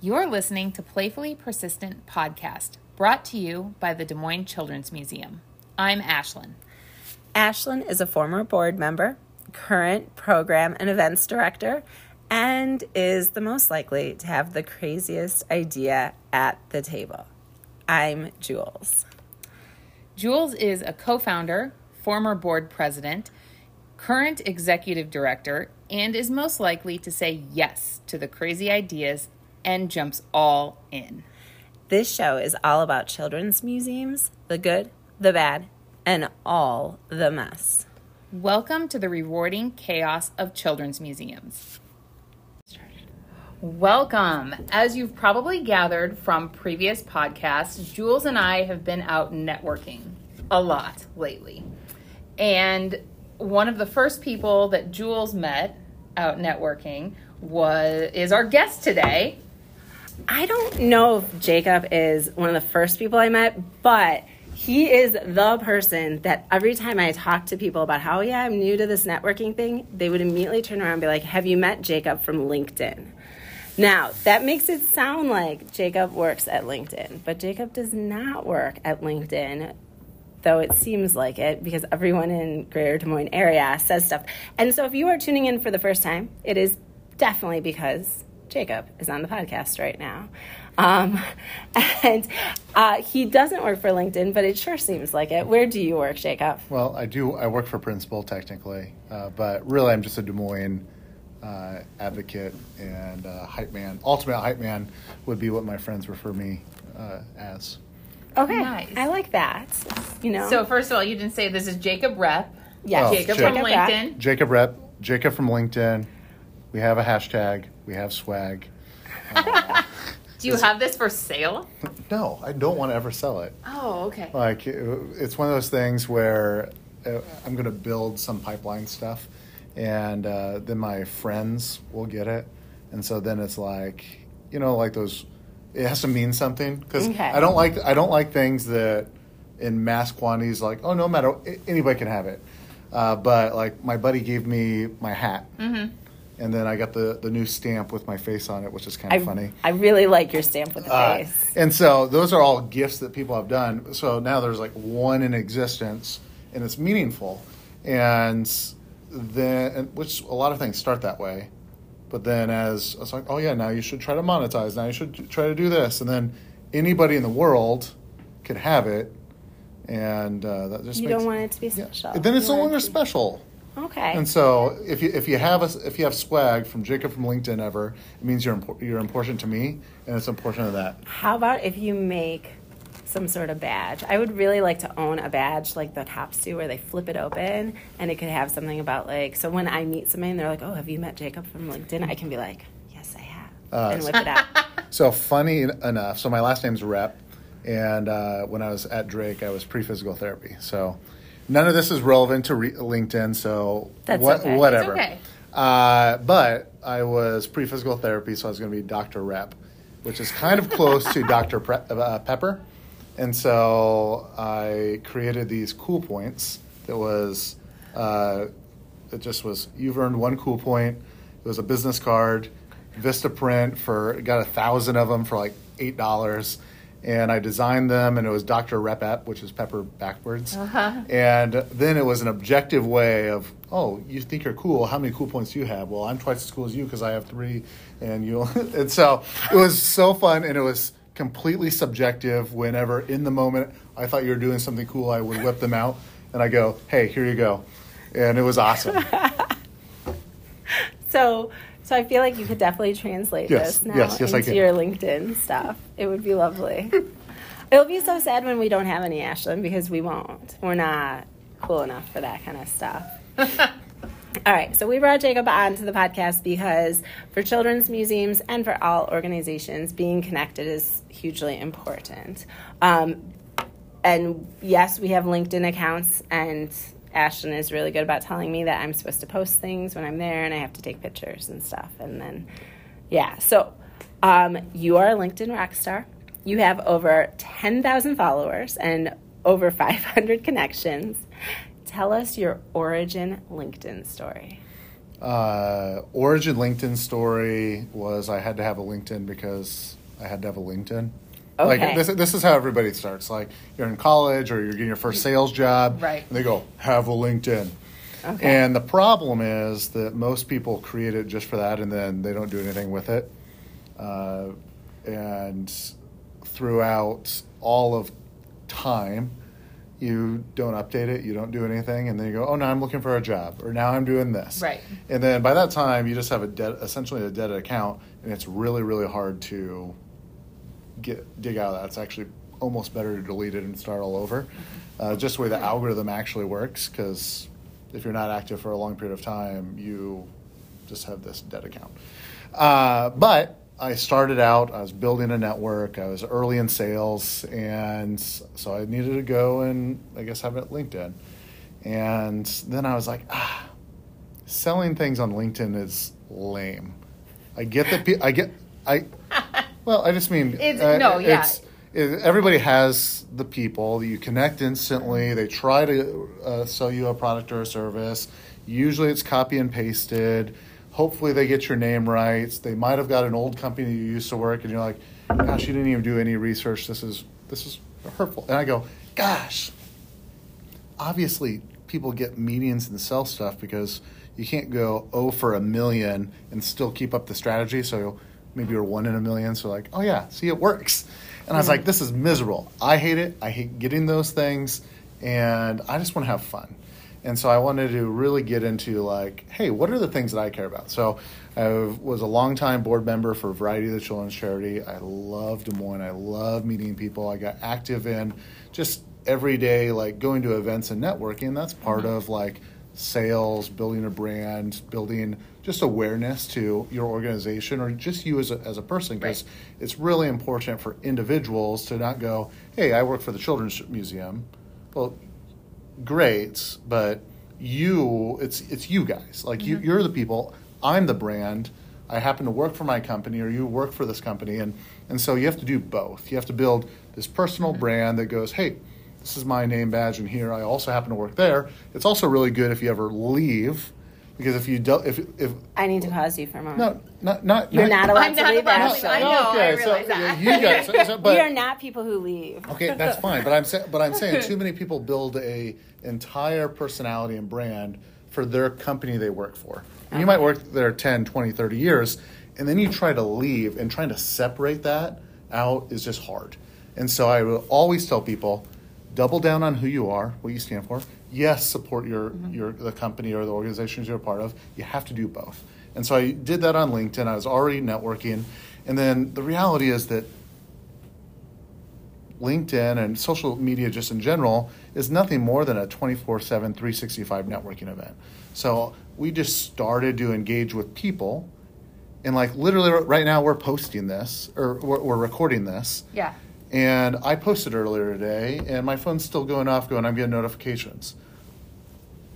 You're listening to Playfully Persistent Podcast, brought to you by the Des Moines Children's Museum. I'm Ashlen. Ashlen is a former board member, current program and events director, and is the most likely to have the craziest idea at the table. I'm Jules. Jules is a co founder, former board president, current executive director, and is most likely to say yes to the crazy ideas and jumps all in. This show is all about children's museums the good, the bad, and all the mess. Welcome to the rewarding chaos of children's museums. Welcome. As you've probably gathered from previous podcasts, Jules and I have been out networking a lot lately. And one of the first people that Jules met out networking was is our guest today. I don't know if Jacob is one of the first people I met, but he is the person that every time I talk to people about how, yeah, I'm new to this networking thing, they would immediately turn around and be like, Have you met Jacob from LinkedIn? Now, that makes it sound like Jacob works at LinkedIn, but Jacob does not work at LinkedIn, though it seems like it because everyone in Greater Des Moines area says stuff. And so if you are tuning in for the first time, it is definitely because Jacob is on the podcast right now. Um, and uh, he doesn't work for LinkedIn, but it sure seems like it. Where do you work, Jacob? Well, I do. I work for Principal technically, uh, but really, I'm just a Des Moines uh, advocate and uh, hype man. Ultimate hype man would be what my friends refer me uh, as. Okay, Nice. I like that. You know, So, first of all, you didn't say this is Jacob Repp. yes, Oh, Jacob Jacob from Repp. LinkedIn. Jacob Repp, Jacob from LinkedIn. We have a hashtag. We have swag. Do you have this for sale? No, I don't want to ever sell it. Oh, okay. Like it- it's one of those things where uh, I'm going to build some pipeline stuff, and uh, then my friends will get it, and so then it's like you know like those. It has to mean something because Okay. I don't like I don't like things that in mass quantities like oh no matter anybody can have it, uh, but like my buddy gave me my hat. And then I got the, the new stamp with my face on it, which is kind I, of funny. I really like your stamp with the Uh, face. and so those are all gifts that people have done. So now there's like one in existence, and it's meaningful. And then, and which a lot of things start that way. But then, as it's like, oh yeah, now you should try to monetize. Now you should try to do this, and then anybody in the world could have it, and uh, that just You makes, don't want it to be yeah. special. Then it's You no it longer special. Okay. And so, if you if you have a, if you have swag from Jacob from LinkedIn ever, it means you're impor- you're important to me, and it's important to that. How about if you make some sort of badge? I would really like to own a badge like the cops do, where they flip it open and it could have something about like. So when I meet somebody and they're like, "Oh, have you met Jacob from LinkedIn?" I can be like, "Yes, I have," Uh, and whip it out. So funny enough. So my last name's Repp, and uh, when I was at Drake, I was pre-physical therapy. So none of this is relevant to re- LinkedIn. So That's what, okay. whatever. It's okay. Uh, but I was pre-physical therapy, so I was going to be Doctor Repp, which is kind of close to Doctor Pre- uh, Pepper. And so I created these cool points. That was, uh, it just was. You've earned one cool point. It was a business card, Vistaprint for got a thousand of them for like eight dollars, and I designed them, and it was Dr. Repep, which is pepper backwards, uh-huh. and then it was an objective way of, oh, you think you're cool? How many cool points do you have? Well, I'm twice as cool as you because I have three, and you, and so it was so fun, and it was completely subjective. Whenever in the moment I thought you were doing something cool, I would whip them out, and I go, hey, here you go, and it was awesome. So, so I feel like you could definitely translate Yes, this now yes, yes, into your LinkedIn stuff. It would be lovely. It'll be so sad when we don't have any Ashlen because we won't. We're not cool enough for that kind of stuff. All right, so we brought Jacob on to the podcast because for children's museums and for all organizations, being connected is hugely important. Um, and yes, we have LinkedIn accounts, and Ashlen is really good about telling me that I'm supposed to post things when I'm there and I have to take pictures and stuff. And then, yeah, so um, you are a LinkedIn rock star. You have over 10,000 followers and over 500 connections. Tell us your origin LinkedIn story. Uh, origin LinkedIn story was I had to have a LinkedIn because I had to have a LinkedIn. Like this, this is how everybody starts. Like you're in college or you're getting your first sales job, Right. And they go have a LinkedIn. Okay. And the problem is that most people create it just for that, and then they don't do anything with it. Uh, and throughout all of time, you don't update it, you don't do anything, and then you go, "Oh, now I'm looking for a job," or "Now I'm doing this." Right. And then by that time, you just have a dead, essentially a dead account, and it's really, really hard to get dig out of that. It's actually almost better to delete it and start all over. Uh, just the way the algorithm actually works, because if you're not active for a long period of time, you just have this dead account. Uh, but I started out, I was building a network, I was early in sales, and so I needed to go and I guess have it LinkedIn. And then I was like, ah, selling things on LinkedIn is lame. I get that. Pe- I get. I. Well, I just mean. It's- no, yeah. It's, it, everybody has the people that you connect instantly. They try to uh, sell you a product or a service. Usually, it's copy and pasted. Hopefully, they get your name right. They might have got an old company you used to work, and you're like, "Gosh, you didn't even do any research. This is this is hurtful." And I go, "Gosh, obviously people get meetings and sell stuff because you can't go oh for a million and still keep up the strategy. So maybe you're one in a million. So like, oh yeah, see it works. And I was like, this is miserable. I hate it. I hate getting those things, and I just want to have fun. And so I wanted to really get into like, hey, what are the things that I care about? So I was a longtime board member for a Variety of the Children's Charity. I love Des Moines. I love meeting people. I got active in just every day, like going to events and networking. That's part mm-hmm. of like sales, building a brand, building just awareness to your organization or just you as a, as a person because Right. it's really important for individuals to not go, hey, I work for the Children's Museum. Well, great, but you, it's it's you guys. Like you, mm-hmm. you're the people. I'm the brand. I happen to work for my company, or you work for this company, and and so you have to do both. You have to build this personal mm-hmm. brand that goes, hey, this is my name badge, and here I also happen to work there. It's also really good if you ever leave, because if you do, if if I need to pause you for a moment. no, not not You're not allowed I'm to not leave, allowed to Ashley. leave. I know, I realize so, that. You guys, so- so- but, we are not people who leave. Okay, that's fine, but I'm sa- but I'm saying too many people build a entire personality and brand for their company they work for. And you might work there 10, 20, 30 years, and then you try to leave and trying to separate that out is just hard. And so I will always tell people, double down on who you are, what you stand for. Yes, support your mm-hmm. your the company or the organizations you're a part of. You have to do both. And so I did that on LinkedIn. I was already networking, and then the reality is that LinkedIn and social media just in general is nothing more than a 24 7, 365 networking event. So we just started to engage with people. And like literally right now, we're posting this or we're, we're recording this. Yeah. And I posted earlier today, and my phone's still going off, going, I'm getting notifications.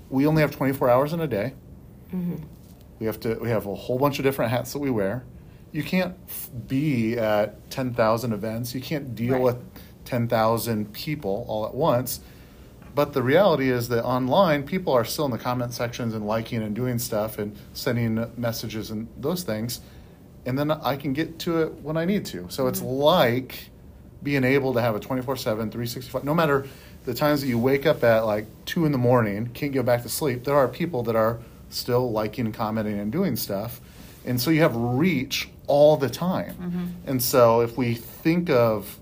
We only have 24 hours in a day. Mm-hmm. We have to. We have a whole bunch of different hats that we wear. You can't f- be at 10,000 events. You can't deal Right. with 10,000 people all at once. But the reality is that online, people are still in the comment sections and liking and doing stuff and sending messages and those things. And then I can get to it when I need to. So it's mm-hmm. like being able to have a 24 7, 365, no matter the times that you wake up at like 2 in the morning, can't go back to sleep, there are people that are still liking commenting and doing stuff. And so you have reach all the time. Mm-hmm. And so if we think of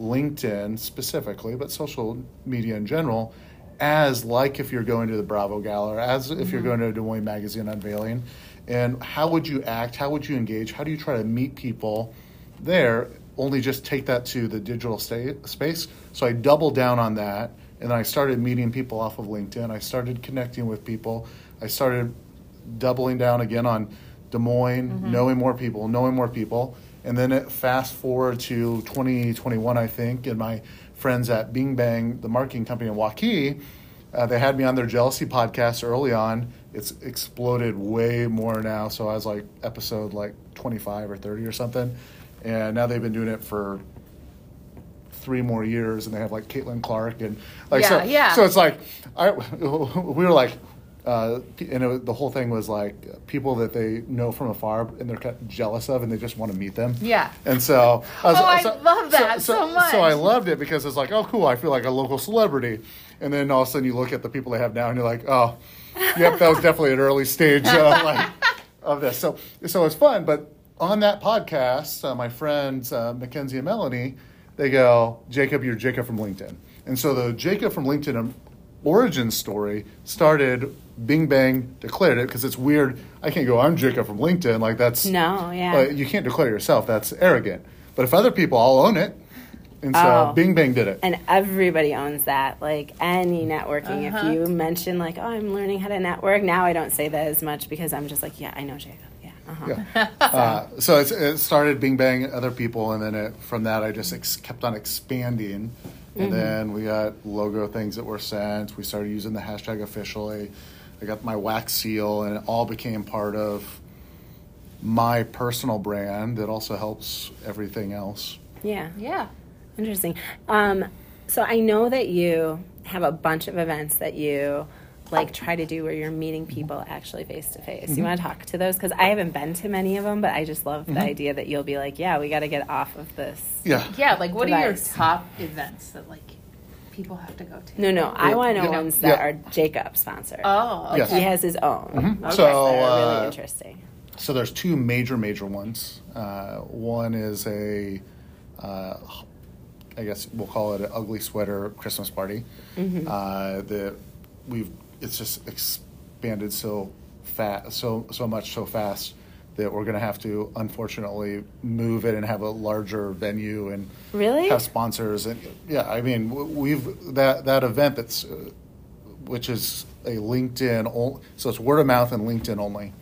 LinkedIn specifically, but social media in general, as like if you're going to the Bravo Gala, or as if you're mm-hmm. going to a Des Moines Magazine unveiling, and how would you act? How would you engage? How do you try to meet people there? Only just take that to the digital sta- space. So I doubled down on that, and then I started meeting people off of LinkedIn. I started connecting with people. I started doubling down again on Des Moines, knowing more people, knowing more people. And then it fast forward to 2021, I think, and my friends at Bing Bang, the marketing company in Waukee, uh, they had me on their jealousy podcast early on. It's exploded way more now. So I was like episode like 25 or 30 or something. And now they've been doing it for three more years and they have like Caitlin Clark and like so Yeah, yeah. so it's like I we were like Uh, and it, was- the whole thing was like people that they know from afar and they're kind of jealous of and they just want to meet them. Yeah. And so, Oh, I love that so much. So I loved it because it's like, oh, cool. I feel like a local celebrity. And then all of a sudden, you look at the people they have now, and you're like, oh, yep, that was definitely an early stage of, like, of this. So, so it's fun. But on that podcast, uh, my friends uh, Mackenzie and Melanie, they go, Jacob, you're Jacob from LinkedIn. And so the Jacob from LinkedIn um, origin story started. Bing Bang declared it because it's weird. I can't go. I'm Jacob from LinkedIn. Like that's No, yeah. but you can't declare yourself. That's arrogant. But if other people all own it, and so Oh. Bing Bang did it. and everybody owns that. Like any networking, Uh-huh. if you mention like, "Oh, I'm learning how to network," now I don't say that as much because I'm just like, "Yeah, I know Jacob." Uh-huh. Yeah. uh, so it's, it started Bing Bang other people, and then it, from that I just ex- kept on expanding. And then we got logo things that were sent. We started using the hashtag officially. I got my wax seal, and it all became part of my personal brand. It also helps everything else. Yeah. Yeah. Interesting. Um, so I know that you have a bunch of events that you like try to do where you're meeting people actually face to face. You want to talk to those because I haven't been to many of them, but I just love the idea that you'll be like, yeah, we got to get off of this. Yeah. Yeah. Like, what are your top events that like people have to go to? No, no, I want to know Yeah. ones that Yeah. are Jacob sponsored. Oh. Yes. He has his own. Mhm. Okay, So, they're uh, really interesting. So there's two major, major ones. Uh, one is a, uh, I guess we'll call it an ugly sweater Christmas party. Uh, that we've it's just expanded so fast, so so much so fast that we're going to have to unfortunately move it and have a larger venue and Really? have sponsors and yeah. I mean we've that that event that's. Uh, which is a LinkedIn, ol- so it's word of mouth and LinkedIn only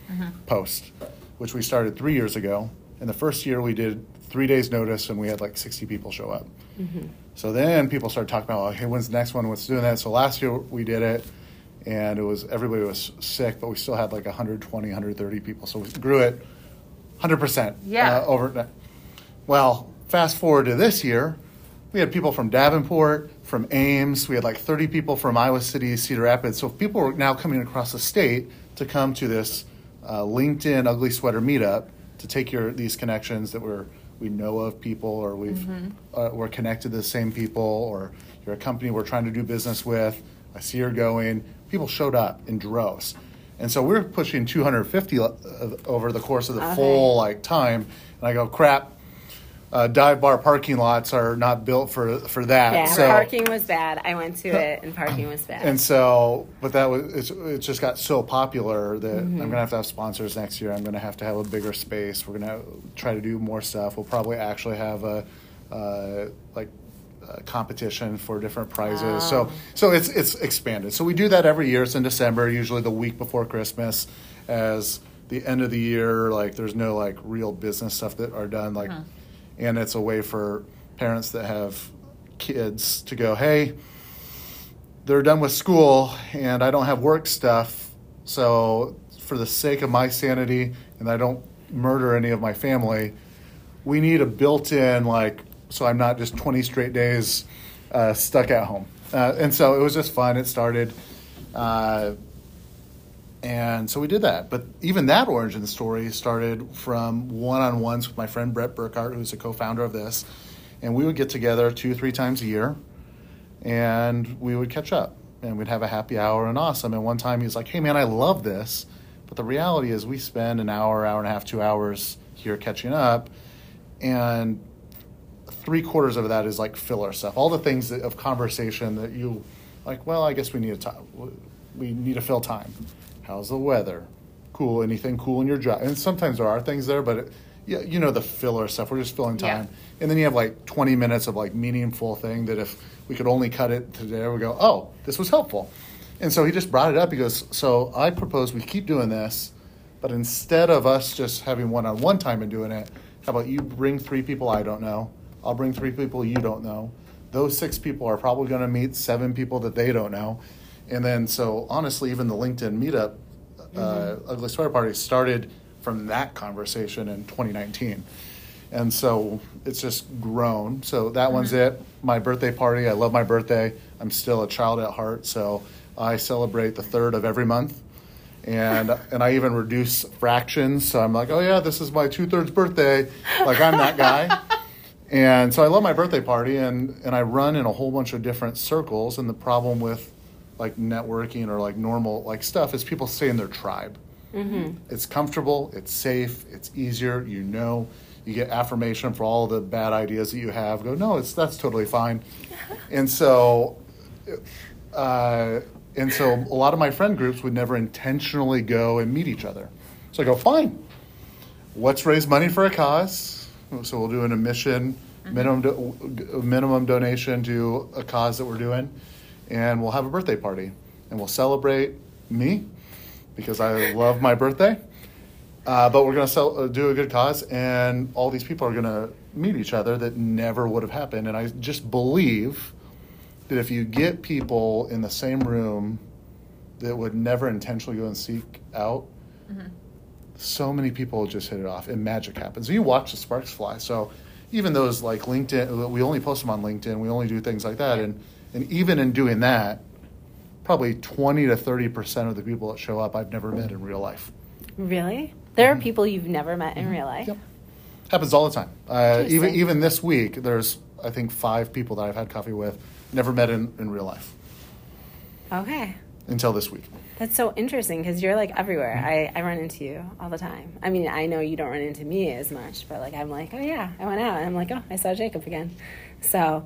post, which we started three years ago. In the first year, we did three days notice, and we had like 60 people show up. So then people started talking about, hey, when's the next one? What's doing that? So last year we did it, and it was everybody was sick, but we still had like 120, 130 people. So we grew it 100% Yeah. uh, over. Well, fast forward to this year, we had people from Davenport, from Ames. We had like 30 people from Iowa City, Cedar Rapids. So people were now coming across the state to come to this uh, LinkedIn Ugly Sweater meetup to take your these connections that we're we know of people or we've uh, we're connected to the same people or you're a company we're trying to do business with. I see you're going. People showed up in droves. And so we're pushing 250 uh, over the course of the Okay. full like time. And I go, crap, uh, dive bar parking lots are not built for for that. Yeah, so, parking was bad. I went to it, and parking was bad. And so, but that was it's, it just got so popular that Mm-hmm. I'm gonna have to have sponsors next year. I'm gonna have to have a bigger space. We're gonna try to do more stuff. We'll probably actually have a uh, like a competition for different prizes. So Oh. so it's it's expanded. So we do that every year. It's in December, usually the week before Christmas, as the end of the year. Like there's no like real business stuff that are done. Like, uh-huh. and it's a way for parents that have kids to go, hey they're done with school and I don't have work stuff. So, for the sake of my sanity and I don't murder any of my family, we need a built in, like, so I'm not just 20 straight days uh, stuck at home. Uh, and so it was just fun. It started. Uh, and so we did that. But even that origin story started from one on ones with my friend Brett Burkhart, who's a co founder of this. And we would get together two, three times a year and we would catch up and we'd have a happy hour and awesome. And one time he was like, hey man, I love this. But the reality is we spend an hour, hour and a half, two hours here catching up. And three quarters of that is like filler stuff. All the things that, of conversation that you like, well, I guess we need to time. We need to fill time. How's the weather? Cool. Anything cool in your job? And sometimes there are things there, but it, yeah, you know the filler stuff. We're just filling Yeah. time. And then you have like 20 minutes of like meaningful thing that if we could only cut it today, we go, oh, this was helpful. And so he just brought it up. He goes, so I propose we keep doing this, but instead of us just having one-on-one time and doing it, how about you bring three people I don't know? I'll bring three people you don't know. Those six people are probably going to meet seven people that they don't know. And then, so honestly, even the LinkedIn meetup, uh, Ugly Sweater Party started from that conversation in 2019. And so it's just grown. So that one's it. My birthday party. I love my birthday. I'm still a child at heart. So I celebrate the third of every month. and and I even reduce fractions. So I'm like, oh yeah, this is my two thirds birthday. Like I'm that guy. and so I love my birthday party, and and I run in a whole bunch of different circles. And the problem with like networking or like normal like stuff is people stay in their tribe. It's comfortable, it's safe, it's easier. You know, you get affirmation for all the bad ideas that you have. Go, no, it's that's totally fine. and so, uh, and so a lot of my friend groups would never intentionally go and meet each other. So I go, fine. Let's raise money for a cause. So we'll do an admission minimum do, minimum donation to a cause that we're doing, and we'll have a birthday party, and we'll celebrate me because I love my birthday. Uh, but we're going to uh, do a good cause, and all these people are going to meet each other that never would have happened. And I just believe that if you get people in the same room that would never intentionally go and seek out, so many people just hit it off, and magic happens. You watch the sparks fly. So even those like LinkedIn, we only post them on LinkedIn. We only do things like that, and and even in doing that, probably twenty to thirty percent of the people that show up I've never met in real life. Really? There are people you've never met in real life. Yep. Happens all the time. Uh, even even this week, there's I think five people that I've had coffee with, never met in, in real life Okay. until this week. That's so interesting because you're like everywhere. Mm-hmm. I, I run into you all the time. I mean, I know you don't run into me as much, but like I'm like, oh yeah, I went out and I'm like, oh, I saw Jacob again. So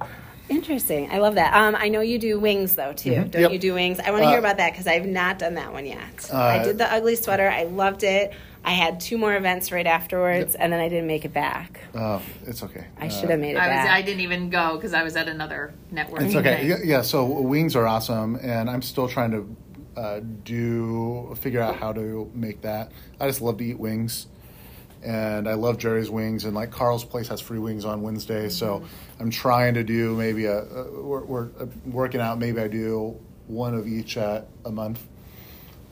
interesting. I love that. Um, I know you do wings though too. Mhm. Don't Yep. you do wings? I want to Uh, hear about that because I've not done that one yet. I Uh, did the ugly sweater. I loved it. I had two more events right afterwards, and then I didn't make it back. Oh, it's okay. I Uh, should have made it I was. I didn't even go because I was at another network. It's okay. Okay. Yeah, yeah, so wings are awesome, and I'm still trying to uh, do figure out how to make that. I just love to eat wings, and I love Jerry's wings, and like Carl's Place has free wings on Wednesday, so I'm trying to do maybe a. a we're, we're uh, working out. Maybe I do one of each at a month.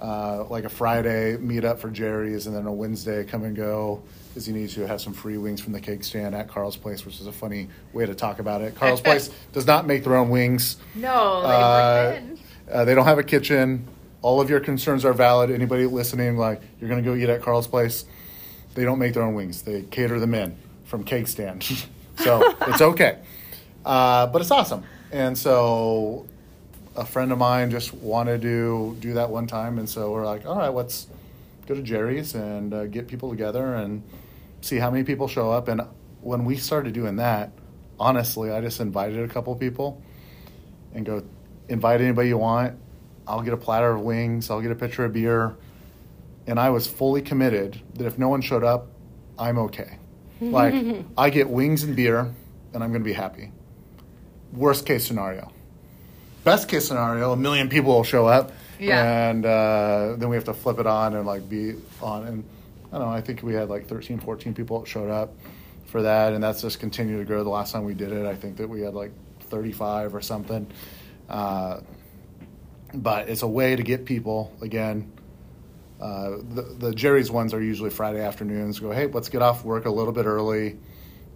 Uh, like a Friday meet up for Jerry's, and then a Wednesday come and go as you need to have some free wings from the cake stand at Carl's Place, which is a funny way to talk about it. Carl's Place does not make their own wings. No, they Uh, uh, they don't have a kitchen. All of your concerns are valid. Anybody listening, like you're to go eat at Carl's Place, they don't make their own wings. They cater them in from cake stand, so it's okay. Uh, but it's awesome. And so, a friend of mine just wanted to do that one time, and so we're like, all right, let's go to Jerry's and uh, get people together and see how many people show up. And when we started doing that, honestly, I just invited a couple people and go invite anybody you want. I'll get a platter of wings. I'll get a pitcher of beer. And I was fully committed that if no one showed up, I'm okay. Like, I get wings and beer, and I'm going to be happy. Worst case scenario. Best case scenario, a million people will show up. Yeah. And uh, then we have to flip it on and like be on. And I don't know, I think we had like 13, 14 people that showed up for that. And that's just continued to grow. The last time we did it, I think that we had like 35 or something. Uh, but it's a way to get people again. Uh, the, the Jerry's ones are usually Friday afternoons. Go, hey, let's get off work a little bit early.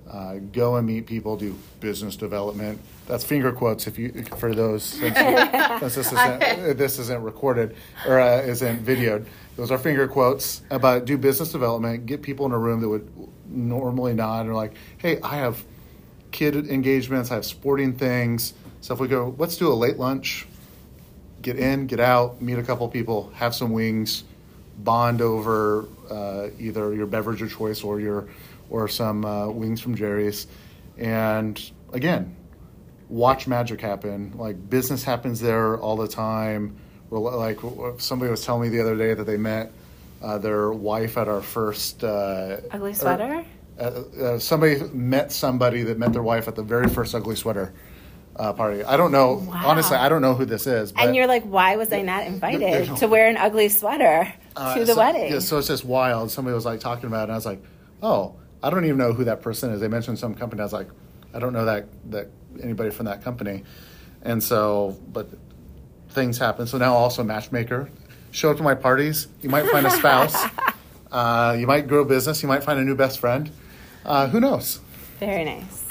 Uh, go and meet people. Do business development. That's finger quotes if you for those since, since this isn't this isn't recorded or uh, isn't videoed. Those are finger quotes about do business development. Get people in a room that would normally not. Or like, hey, I have kid engagements. I have sporting things. So if we go, let's do a late lunch get in, get out, meet a couple people, have some wings, bond over uh, either your beverage of choice or your or some uh, wings from Jerry's, and again, watch magic happen. Like business happens there all the time. Like somebody was telling me the other day that they met uh, their wife at our first uh, Ugly or- sweater? uh, uh, somebody met somebody that met their wife at the very first ugly sweater uh, party. I don't know. Wow. Honestly, I don't know who this is. But, and you're like, why was I not invited to wear an ugly sweater uh, to the so, wedding? Yeah, so it's just wild. Somebody was like talking about it, and I was like, oh, I don't even know who that person is. They mentioned some company. I was like, I don't know that that anybody from that company. And so, but things happen. So now also matchmaker. Show up to my parties. You might find a spouse. uh, you might grow business. You might find a new best friend. Uh, who knows? Very nice.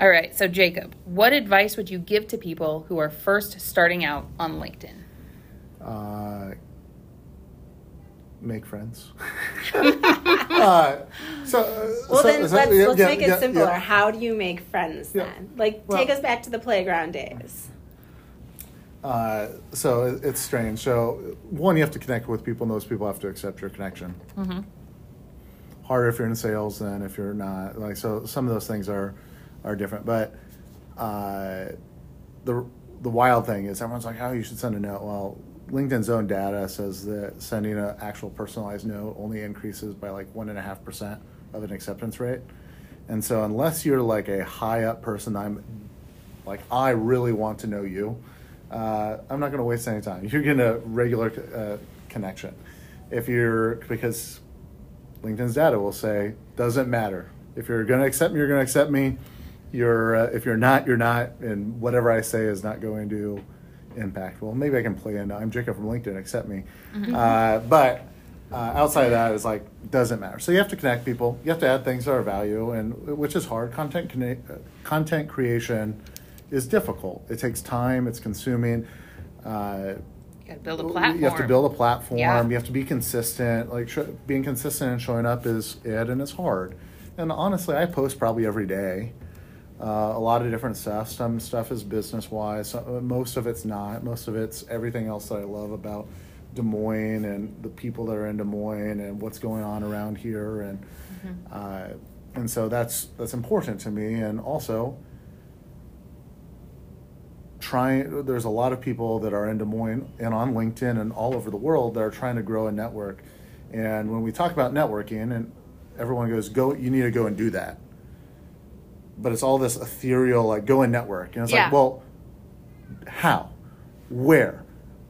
All right, so Jacob, what advice would you give to people who are first starting out on LinkedIn? uh, make friends. uh, so, uh, Well, so- then so- let's, yeah, let's yeah, make it yeah, simpler. yeah. How do you make friends Yeah. then? Like, Well- take us back to the playground days. Uh, so it, it's strange. So one, you have to connect with people, and those people have to accept your connection. Mm-hmm. Harder if you're in sales than if you're not. Like so, some of those things are are different. But uh, the the wild thing is everyone's like, "Oh, you should send a note." Well, LinkedIn's own data says that sending an actual personalized note only increases by like one and a half percent of an acceptance rate. And so, unless you're like a high up person, I'm like I really want to know you. Uh, I'm not going to waste any time. You're getting a regular uh, connection. If you're because LinkedIn's data will say doesn't matter. If you're going to accept me, you're going to accept me. You're uh, if you're not, you're not, and whatever I say is not going to impact. Well, maybe I can play into I'm Jacob from LinkedIn. Accept me, uh, but uh, outside of that, it's like doesn't matter. So you have to connect people. You have to add things that are value, and which is hard. Content conne- uh, content creation is difficult. It takes time. It's consuming. Uh, You got to build a platform. you have to build a platform. Yeah. You have to be consistent. Like sh- being consistent and showing up is it, and it's hard. And honestly, I post probably every day. Uh, a lot of different stuff. Some stuff is business wise. Some, most of it's not. Most of it's everything else that I love about Des Moines and the people that are in Des Moines and what's going on around here. And uh, and so that's that's important to me. And also, trying there's a lot of people that are in Des Moines and on LinkedIn and all over the world that are trying to grow a network. And when we talk about networking and everyone goes, go you need to go and do that. But it's all this ethereal like go and network. And it's Yeah. like, well, how? Where?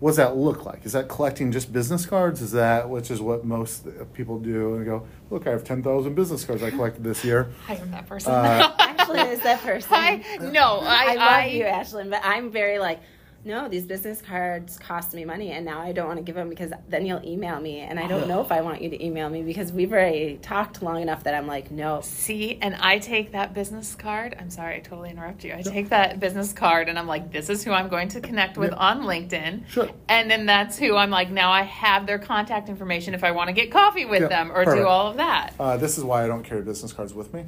What does that look like? Is that collecting just business cards? Is that which is what most people do and go, look, I have ten thousand business cards I collected this year. I am that person. Uh, Ashlen is that person. I, no, I, I love I, you, Ashlen, but I'm very like, no, these business cards cost me money, and now I don't want to give them because then you'll email me, and I don't know if I want you to email me because we've already talked long enough that I'm like, no. See, and I take that business card. I'm sorry, I totally interrupt you. I take that business card and I'm like, this is who I'm going to connect with Yeah. on LinkedIn. Sure. And then that's who I'm like, now I have their contact information if I want to get coffee with Yeah, them or perfect. do all of that. Uh, this is why I don't carry business cards with me,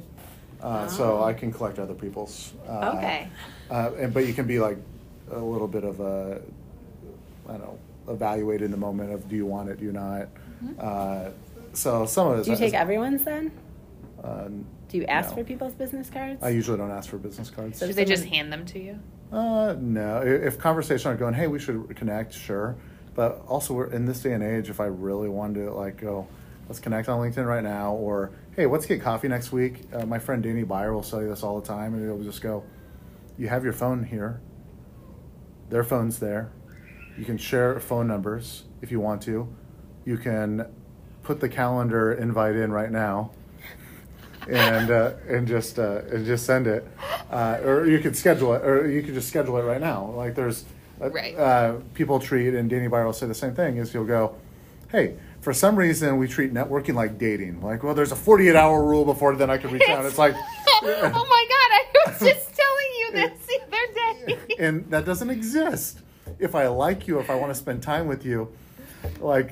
uh, so I can collect other people's. Uh, Okay. Uh, and but you can be like a little bit of a, I don't know, evaluate in the moment of do you want it, do you not. Uh, so some of it. Do you is- take everyone's then? Uh, Do you ask No. for people's business cards? I usually don't ask for business cards. So Do they just hand them to you? Uh, no. I- If conversations are going, hey, we should connect, sure. But also, we're in this day and age. If I really wanted to, like, go, let's connect on LinkedIn right now, or hey, let's get coffee next week. Uh, my friend Danny Byer will tell you this all the time, and he'll just go, you have your phone here. Their phone's there. You can share phone numbers if you want to. You can put the calendar invite in right now and uh, and just uh, and just send it, uh, or you could schedule it, or you could just schedule it right now. Like there's, uh, Right. uh, people treat, and Danny Byer will say the same thing. Is he'll go, hey, for some reason we treat networking like dating. Like, well, there's a 48 hour rule before then I can reach out. It's like, oh my god, I was just telling you this the other day. and that doesn't exist. If I like you, if I want to spend time with you, like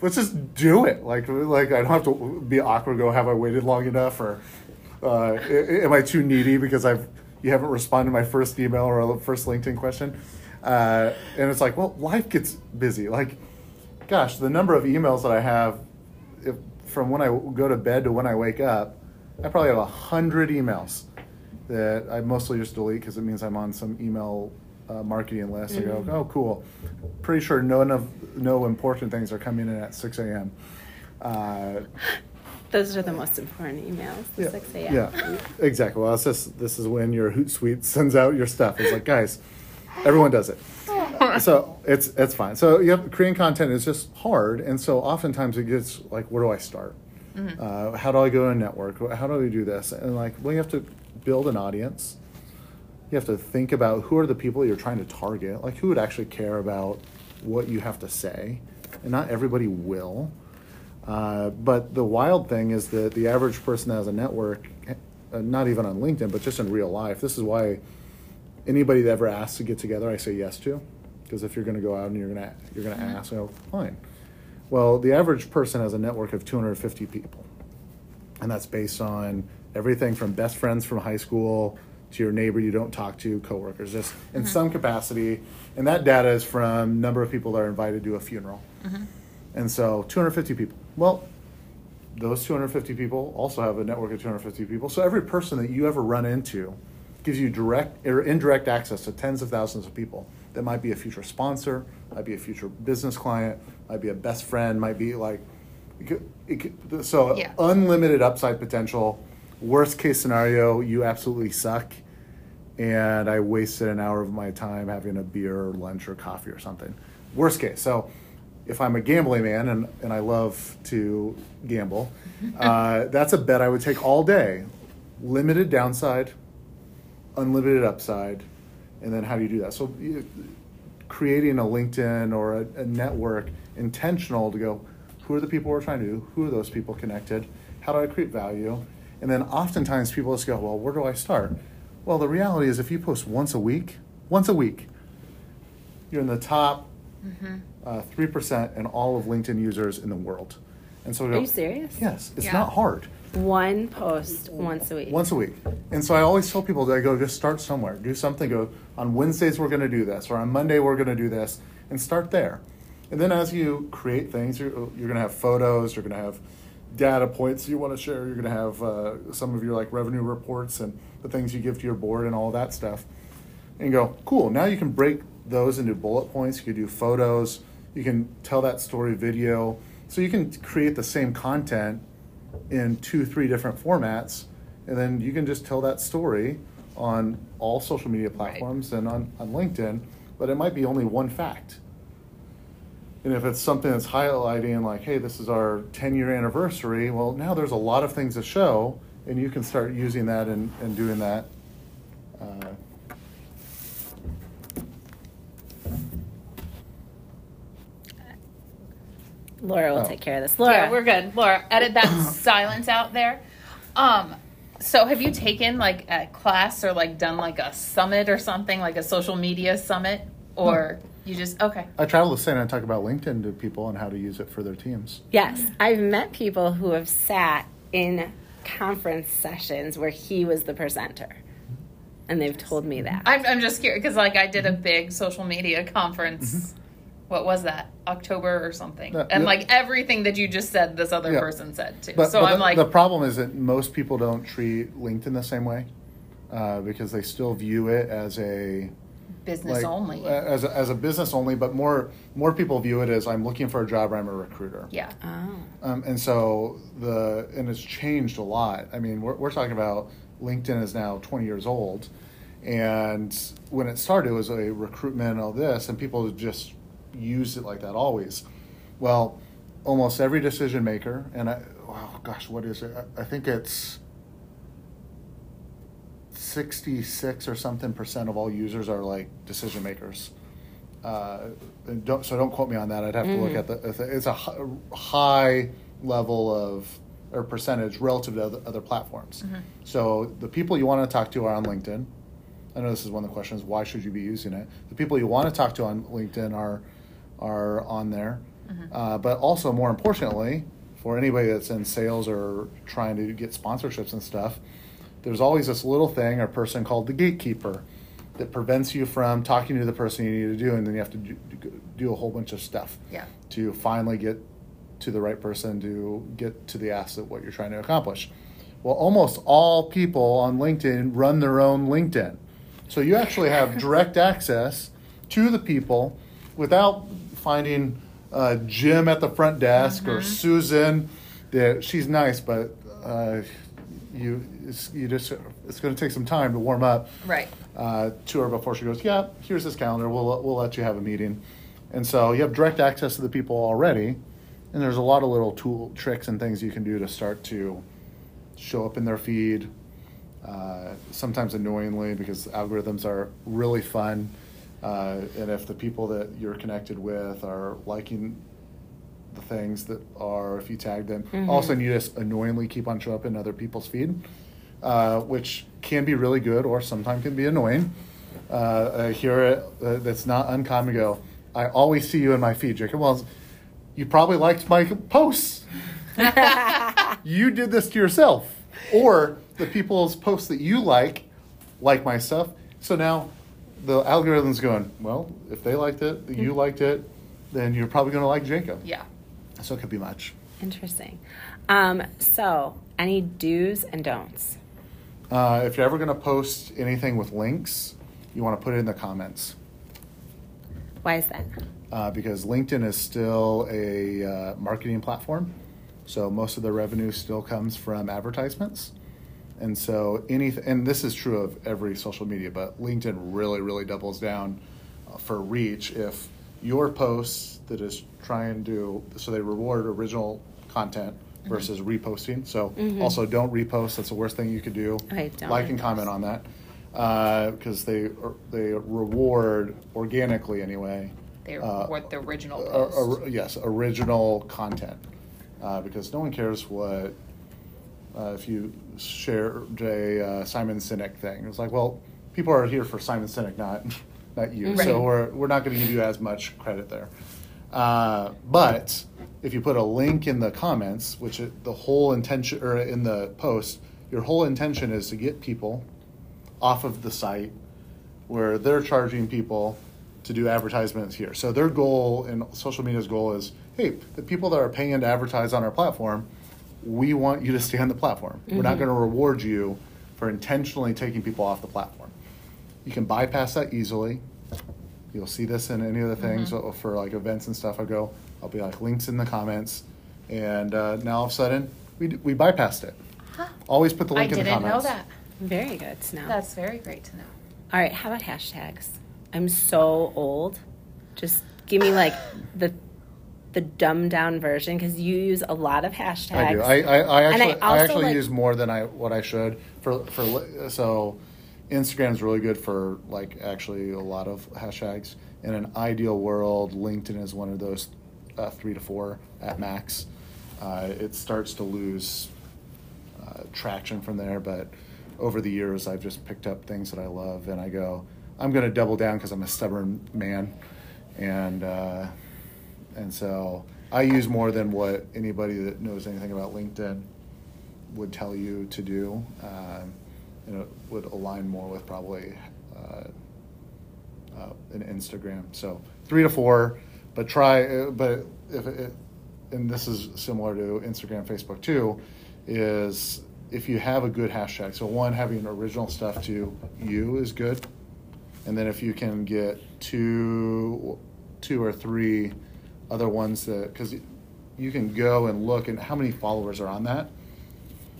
let's just do it. Like like I don't have to be awkward. Go, have I waited long enough, or uh, am I too needy because I've you haven't responded to my first email or first LinkedIn question? Uh, and it's like, well, life gets busy. Like, gosh, the number of emails that I have if, from when I go to bed to when I wake up, I probably have a hundred emails that I mostly just delete because it means I'm on some email uh, marketing list. I go, oh, cool. Pretty sure none of no important things are coming in at 6 a.m. Uh, Those are the most important emails. Yeah, 6 a.m. yeah, exactly. Well, it's just, this is when your Hootsuite sends out your stuff. It's like, guys, everyone does it. so it's it's fine. So have creating content is just hard, and so oftentimes it gets like, where do I start? Uh, how do I go to network? How do I do this? And like, well, you have to build an audience. You have to think about who are the people you're trying to target. Like, who would actually care about what you have to say? And not everybody will. Uh, but the wild thing is that the average person that has a network, uh, not even on LinkedIn, but just in real life, this is why anybody that ever asks to get together, I say yes to, because if you're going to go out and you're going to you're going to ask, oh, fine. Well, the average person has a network of 250 people. And that's based on everything from best friends from high school to your neighbor you don't talk to, coworkers, just in mm-hmm. some capacity. And that data is from number of people that are invited to a funeral. Mm-hmm. And so 250 people. Well, those 250 people also have a network of 250 people. So every person that you ever run into gives you direct or indirect access to tens of thousands of people. That might be a future sponsor, might be a future business client, might be a best friend, might be like, it could, it could, so Yeah. unlimited upside potential. Worst case scenario, you absolutely suck, and I wasted an hour of my time having a beer or lunch or coffee or something. Worst case. So if I'm a gambling man and, and I love to gamble, uh, that's a bet I would take all day. Limited downside, unlimited upside, and then how do you do that? So you, creating a LinkedIn or a, a network intentional to go, who are the people we're trying to do? Who are those people connected? How do I create value? And then oftentimes people just go, well, where do I start? Well, the reality is if you post once a week, once a week, you're in the top uh, 3% in all of LinkedIn users in the world. And so Are go, you serious? Yes, it's Yeah. not hard. One post once a week. Once a week. And so I always tell people that I go, just start somewhere. Do something. Go, on Wednesdays, we're going to do this, or on Monday, we're going to do this, and start there. And then as you create things, you're, you're going to have photos, you're going to have data points you want to share, you're going to have uh, some of your like revenue reports and the things you give to your board and all that stuff. And go, cool, now you can break those into bullet points. You can do photos, you can tell that story video. So you can create the same content in two, three different formats, and then you can just tell that story on all social media platforms and on, on LinkedIn, but it might be only one fact. And if it's something that's highlighting, like, hey, this is our 10 year anniversary, well, now there's a lot of things to show, and you can start using that and, and doing that. Uh, Laura will Oh. take care of this. Laura, Yeah, we're good. Laura, edit that silence out there. Um, so have you taken like a class or like done like a summit or something, like a social media summit? Or you just okay. I travel the state and I talk about LinkedIn to people and how to use it for their teams. Yes, I've met people who have sat in conference sessions where he was the presenter, and they've told me that. I'm I'm just curious because like I did a big social media conference. What was that? October or something. Yeah, and yeah. like everything that you just said, this other Yeah. person said too. But, so but I'm the, like, the problem is that most people don't treat LinkedIn the same way uh, because they still view it as a business like, only. as a, as a business only. But more more people view it as I'm looking for a job or I'm a recruiter. yeah. oh, Um, and so the and it's changed a lot. I mean, we're, we're talking about LinkedIn is now 20 years old, and when it started, it was a recruitment and all this, and people just used it like that always. Well, almost every decision maker, and I, oh gosh, what is it? I, I think it's 66 or something percent of all users are like decision makers. Uh, and don't, so don't quote me on that. I'd have to look at the. It's a high level of or percentage relative to other, other platforms. So the people you want to talk to are on LinkedIn. I know this is one of the questions. Why should you be using it? The people you want to talk to on LinkedIn are are on there, uh, but also more importantly, for anybody that's in sales or trying to get sponsorships and stuff, there's always this little thing or person called the gatekeeper that prevents you from talking to the person you need to do, and then you have to do, do a whole bunch of stuff Yeah. to finally get to the right person to get to the asset what you're trying to accomplish. Well, almost all people on LinkedIn run their own LinkedIn. So you actually have direct access to the people without finding uh, Jim at the front desk or Susan. That she's nice, but uh, you it's, you just it's going to take some time to warm up Right. uh, to her before she goes, yeah, here's this calendar. We'll, we'll let you have a meeting. And so you have direct access to the people already. And there's a lot of little tool tricks and things you can do to start to show up in their feed. Uh, sometimes annoyingly because algorithms are really fun. Uh, and if the people that you're connected with are liking the things that are, if you tag them, all of a sudden you just annoyingly keep on showing up in other people's feed, uh, which can be really good or sometimes can be annoying. Uh, it, uh, that's not uncommon to go, I always see you in my feed, Jacob. Well, you probably liked my posts. you did this to yourself. Or the people's posts that you like, like my stuff. So now the algorithm's going, well, if they liked it, you liked it, then you're probably going to like Jacob. Yeah. So it could be much. Interesting. Um, so, any do's and don'ts? Uh, if you're ever going to post anything with links, you want to put it in the comments. Why is that? uh, because LinkedIn is still a uh, marketing platform. So most of the revenue still comes from advertisements. And so anything, and this is true of every social media, but LinkedIn really, really doubles down uh, for reach if your posts that is trying to, so they reward original content versus reposting. So also don't repost. That's the worst thing you could do. Like and comment on that because they they reward organically anyway. They uh, the original uh, post. or- yes, original content, uh, because no one cares what uh, if you share a uh, Simon Sinek thing. It's like, well, people are here for Simon Sinek, not not you. Right. So we're we're not going to give you as much credit there. Uh, but if you put a link in the comments, which it, the whole intention or in the post, your whole intention is to get people off of the site where they're charging people to do advertisements here. So their goal and social media's goal is, hey, the people that are paying to advertise on our platform, we want you to stay on the platform. We're not going to reward you for intentionally taking people off the platform. You can bypass that easily. You'll see this in any of the things so for like events and stuff. I go, I'll be like links in the comments, and uh, now all of a sudden we we bypassed it. Huh. Always put the I link in the comments. I didn't know that. Very good to know. That's very great to know. All right, how about hashtags? I'm so old. Just give me like the the dumbed down version because you use a lot of hashtags. I do. I, I, I And I actually, I, actually like- use more than I what I should for for li- so. is really good for like actually a lot of hashtags. In an ideal world, LinkedIn is one of those uh, three to four at max. Uh, it starts to lose uh, traction from there, but over the years, I've just picked up things that I love, and I go, I'm going to double down because I'm a stubborn man, and uh, and so I use more than what anybody that knows anything about LinkedIn would tell you to do. Um, and it would align more with probably uh, uh, an Instagram. So three to four, but try. Uh, but if it, and this is similar to Instagram, Facebook too, is if you have a good hashtag. So one, having original stuff to you is good, and then if you can get two, two or three other ones that because you can go and look and how many followers are on that.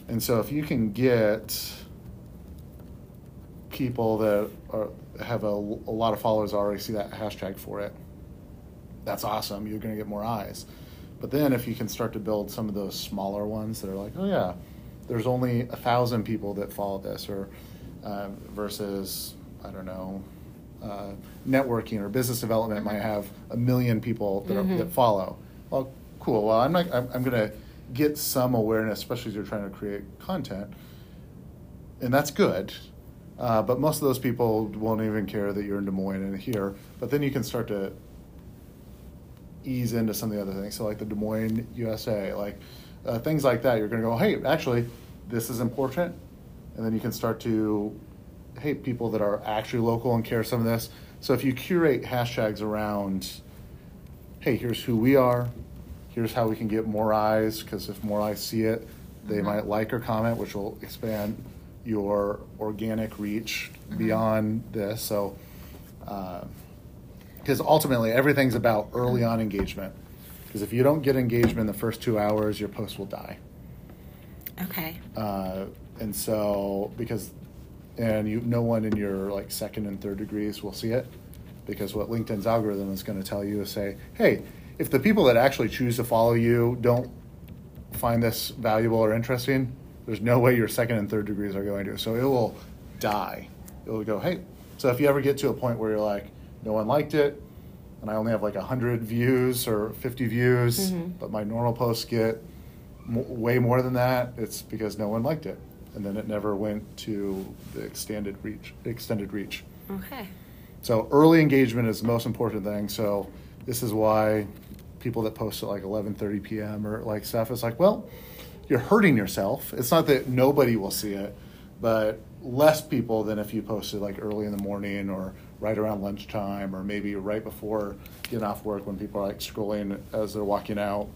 And so if you can get people that are, have a, a lot of followers already see that hashtag for it, that's awesome. You're going to get more eyes. But then if you can start to build some of those smaller ones that are like, oh yeah, there's only a thousand people that follow this, or uh, versus I don't know, uh, networking or business development might have a million people that, are, that follow. Well, cool. Well, I'm not. I'm, I'm going to get some awareness, especially as you're trying to create content, and that's good. Uh, but most of those people won't even care that you're in Des Moines and here. But then you can start to ease into some of the other things. So like the Des Moines USA, like uh, things like that. You're going to go, hey, actually, this is important, and then you can start to, hey, people that are actually local and care some of this. So if you curate hashtags around, hey, here's who we are, here's how we can get more eyes, because if more eyes see it, they might like or comment, which will expand your organic reach beyond this. So. Uh, because ultimately everything's about early on engagement. Because if you don't get engagement in the first two hours, your post will die. Okay. Uh, and so because, and you, no one in your like second and third degrees will see it, because what LinkedIn's algorithm is going to tell you is say, hey, if the people that actually choose to follow you don't find this valuable or interesting, there's no way your second and third degrees are going to. So it will die. It will go, hey. So if you ever get to a point where you're like, no one liked it, and I only have like 100 views or 50 views, mm-hmm. but my normal posts get m- way more than that, it's because no one liked it. And then it never went to the extended reach. Extended reach. Okay. So early engagement is the most important thing. So this is why people that post at like 11:30 p.m. or like stuff. is like, well, you're hurting yourself. It's not that nobody will see it, but less people than if you posted like early in the morning or right around lunchtime or maybe right before getting off work when people are like scrolling as they're walking out.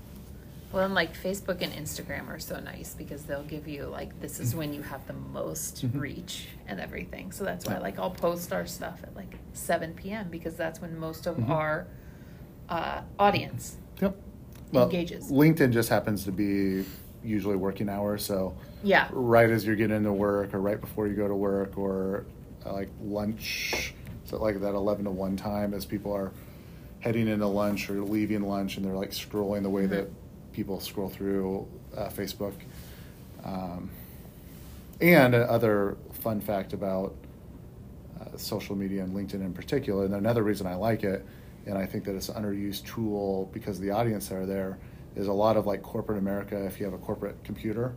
Well, and like Facebook and Instagram are so nice because they'll give you like this is when you have the most Mhm. reach and everything. So that's why like I'll post our stuff at like 7 p.m. because that's when most of Mhm. our uh, audience. Yep. Well, Engages. LinkedIn just happens to be usually working hours, so Yeah. right as you're getting into work or right before you go to work or uh, like lunch so like that 11 to 1 time as people are heading into lunch or leaving lunch and they're like scrolling the way Mhm. that people scroll through uh, facebook um, and another fun fact about uh, social media and linkedin in particular and another reason i like it and i think that it's an underused tool because the audience that are there is a lot of like corporate america if you have a corporate computer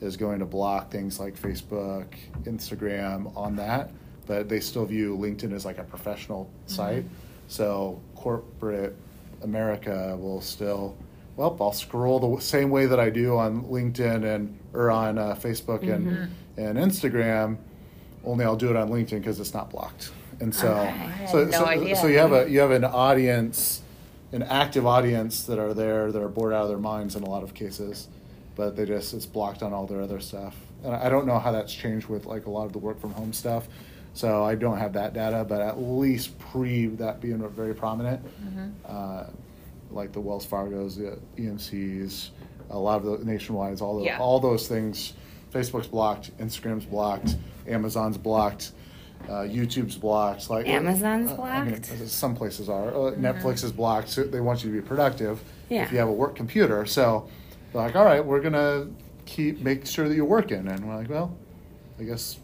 is going to block things like facebook instagram on that but they still view linkedin as like a professional site so corporate america will still well i'll scroll the same way that i do on linkedin and or on uh, facebook and Mhm. and instagram only i'll do it on linkedin because it's not blocked and so Okay. So, no so, so you have a you have an audience an active audience that are there that are bored out of their minds in a lot of cases but they just it's blocked on all their other stuff and i don't know how that's changed with like a lot of the work from home stuff so i don't have that data but at least pre that being very prominent Mhm. uh, like the wells fargo's the emcs a lot of the nationwides all the, Yeah. all those things facebook's blocked instagram's blocked amazon's blocked uh, YouTube's blocked. Like Amazon's uh, I mean, blocked? some places are. Uh, Netflix is blocked. So they want you to be productive. Yeah. If you have a work computer, so they're like, all right, we're gonna keep make sure that you're working, and we're like, well, I guess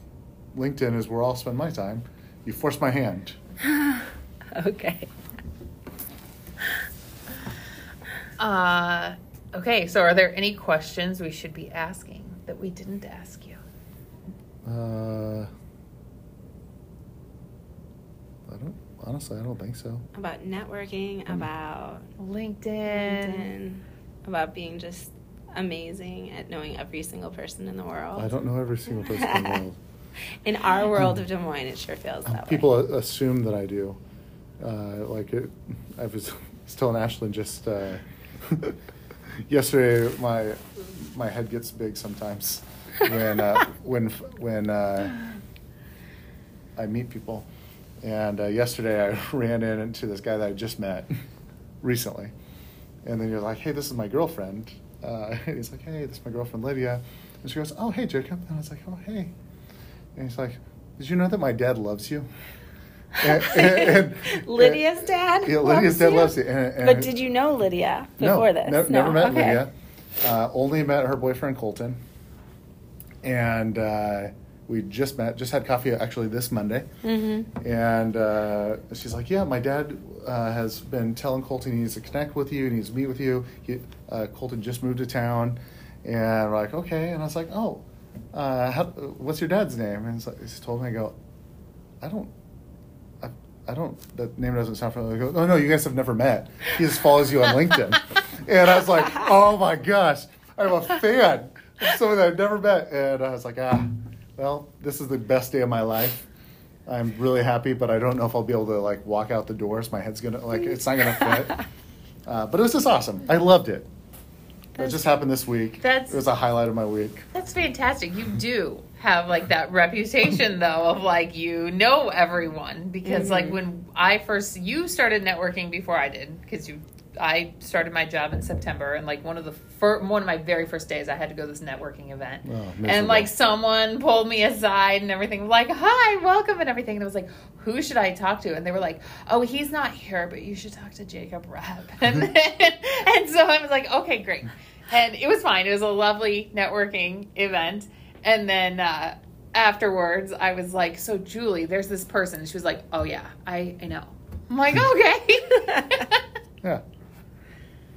LinkedIn is where I'll spend my time. You force my hand. okay. Uh, okay, so are there any questions we should be asking that we didn't ask you? Uh, I don't honestly. I don't think so. About networking, about LinkedIn. LinkedIn, about being just amazing at knowing every single person in the world. I don't know every single person in the world. In our world of Des Moines, it sure feels that People way. People assume that I do. Uh, like it, I was, was telling Ashlen just uh, yesterday. My my head gets big sometimes when uh, when when uh, I meet people. And uh, yesterday I ran in into this guy that I just met recently, and then you're like, "Hey, this is my girlfriend." Uh, and he's like, "Hey, this is my girlfriend Lydia," and she goes, "Oh, hey, Jacob," and I was like, "Oh, hey." And he's like, "Did you know that my dad loves you?" And- and- and- Lydia's dad. Yeah, Lydia's dad you? loves you. But did you know Lydia no, before this? ne- never met Okay. Lydia. Uh, only met her boyfriend Colton, and uh, we just met. Just had coffee actually this Monday. Mm-hmm. And uh, she's like, "Yeah, my dad uh, has been telling Colton he needs to connect with you, he needs to meet with you. He, uh, Colton just moved to town, and we're like, okay." And I was like, "Oh, uh, how, what's your dad's name?" And he's like, he told me, I go, "I don't." I, I don't. That name doesn't sound familiar. I go, oh no, you guys have never met. He just follows you on LinkedIn, and I was like, oh my gosh, I'm a fan of someone that I've never met, and I was like, ah, well, this is the best day of my life. I'm really happy, but I don't know if I'll be able to like walk out the doors. My head's gonna like it's not gonna fit. Uh, but it was just awesome. I loved it. It just happened this week. That's- it was a highlight of my week. That's fantastic. You do have like that reputation though of like you know everyone because like Mhm. when I first you started networking before I did because you I started my job in September and like one of the fir- one of my very first days I had to go to this networking event. Oh, and like someone pulled me aside and everything like hi welcome and everything and I was like who should I talk to? And they were like oh he's not here but you should talk to Jacob Repp and, and so I was like okay great. And it was fine. It was a lovely networking event. And then uh, afterwards I was like so Julie there's this person. And she was like oh yeah I, I know. I'm like okay. Yeah,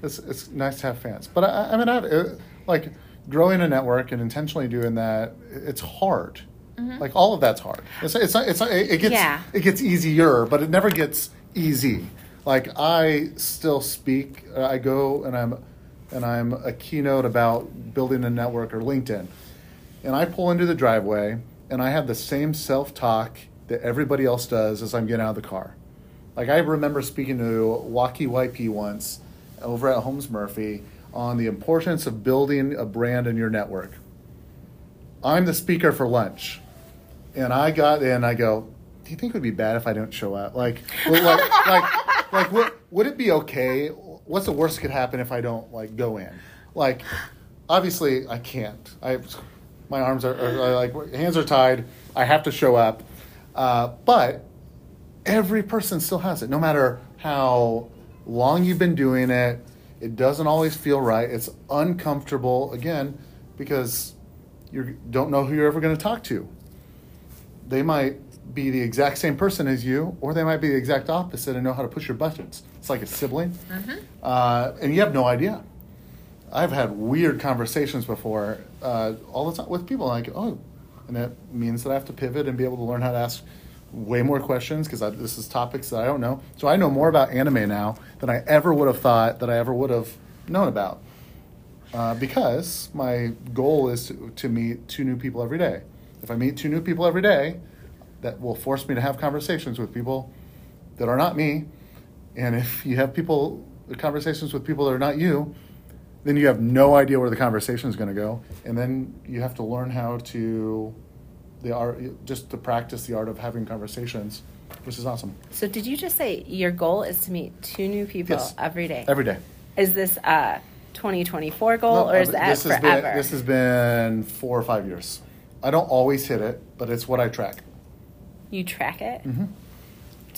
it's it's nice to have fans, but I, I mean, I've, it, like growing a network and intentionally doing that, it's hard. Mm-hmm. Like all of that's hard. It's it's not, it's not, it, it gets Yeah. it gets easier, but it never gets easy. Like I still speak. I go and I'm and I'm a keynote about building a network or LinkedIn, and I pull into the driveway and I have the same self talk that everybody else does as I'm getting out of the car. Like I remember speaking to Waukee YP once over at Holmes Murphy on the importance of building a brand in your network. I'm the speaker for lunch. And I got in, I go, Do you think it would be bad if I don't show up? Like, like, like, like would, would it be okay? What's the worst that could happen if I don't like go in? Like, obviously I can't. I, my arms are, are like, hands are tied. I have to show up. Uh, but every person still has it, no matter how long you've been doing it. It doesn't always feel right. It's uncomfortable again because you don't know who you're ever going to talk to. They might be the exact same person as you, or they might be the exact opposite and know how to push your buttons. It's like a sibling, uh, and you have no idea. I've had weird conversations before, uh, all the time with people like, oh, and that means that I have to pivot and be able to learn how to ask way more questions because this is topics that I don't know. So I know more about anime now than I ever would have thought that I ever would have known about. Uh, because my goal is to, to meet two new people every day. If I meet two new people every day, that will force me to have conversations with people that are not me. And if you have people conversations with people that are not you, then you have no idea where the conversation is going to go, and then you have to learn how to the art just to practice the art of having conversations, which is awesome. So did you just say your goal is to meet two new people Yes. every day? Every day. Is this a 2024 goal No, or is uh, that this has forever? been this has been four or five years. I don't always hit it, but it's what I track. you track it? Mm-hmm.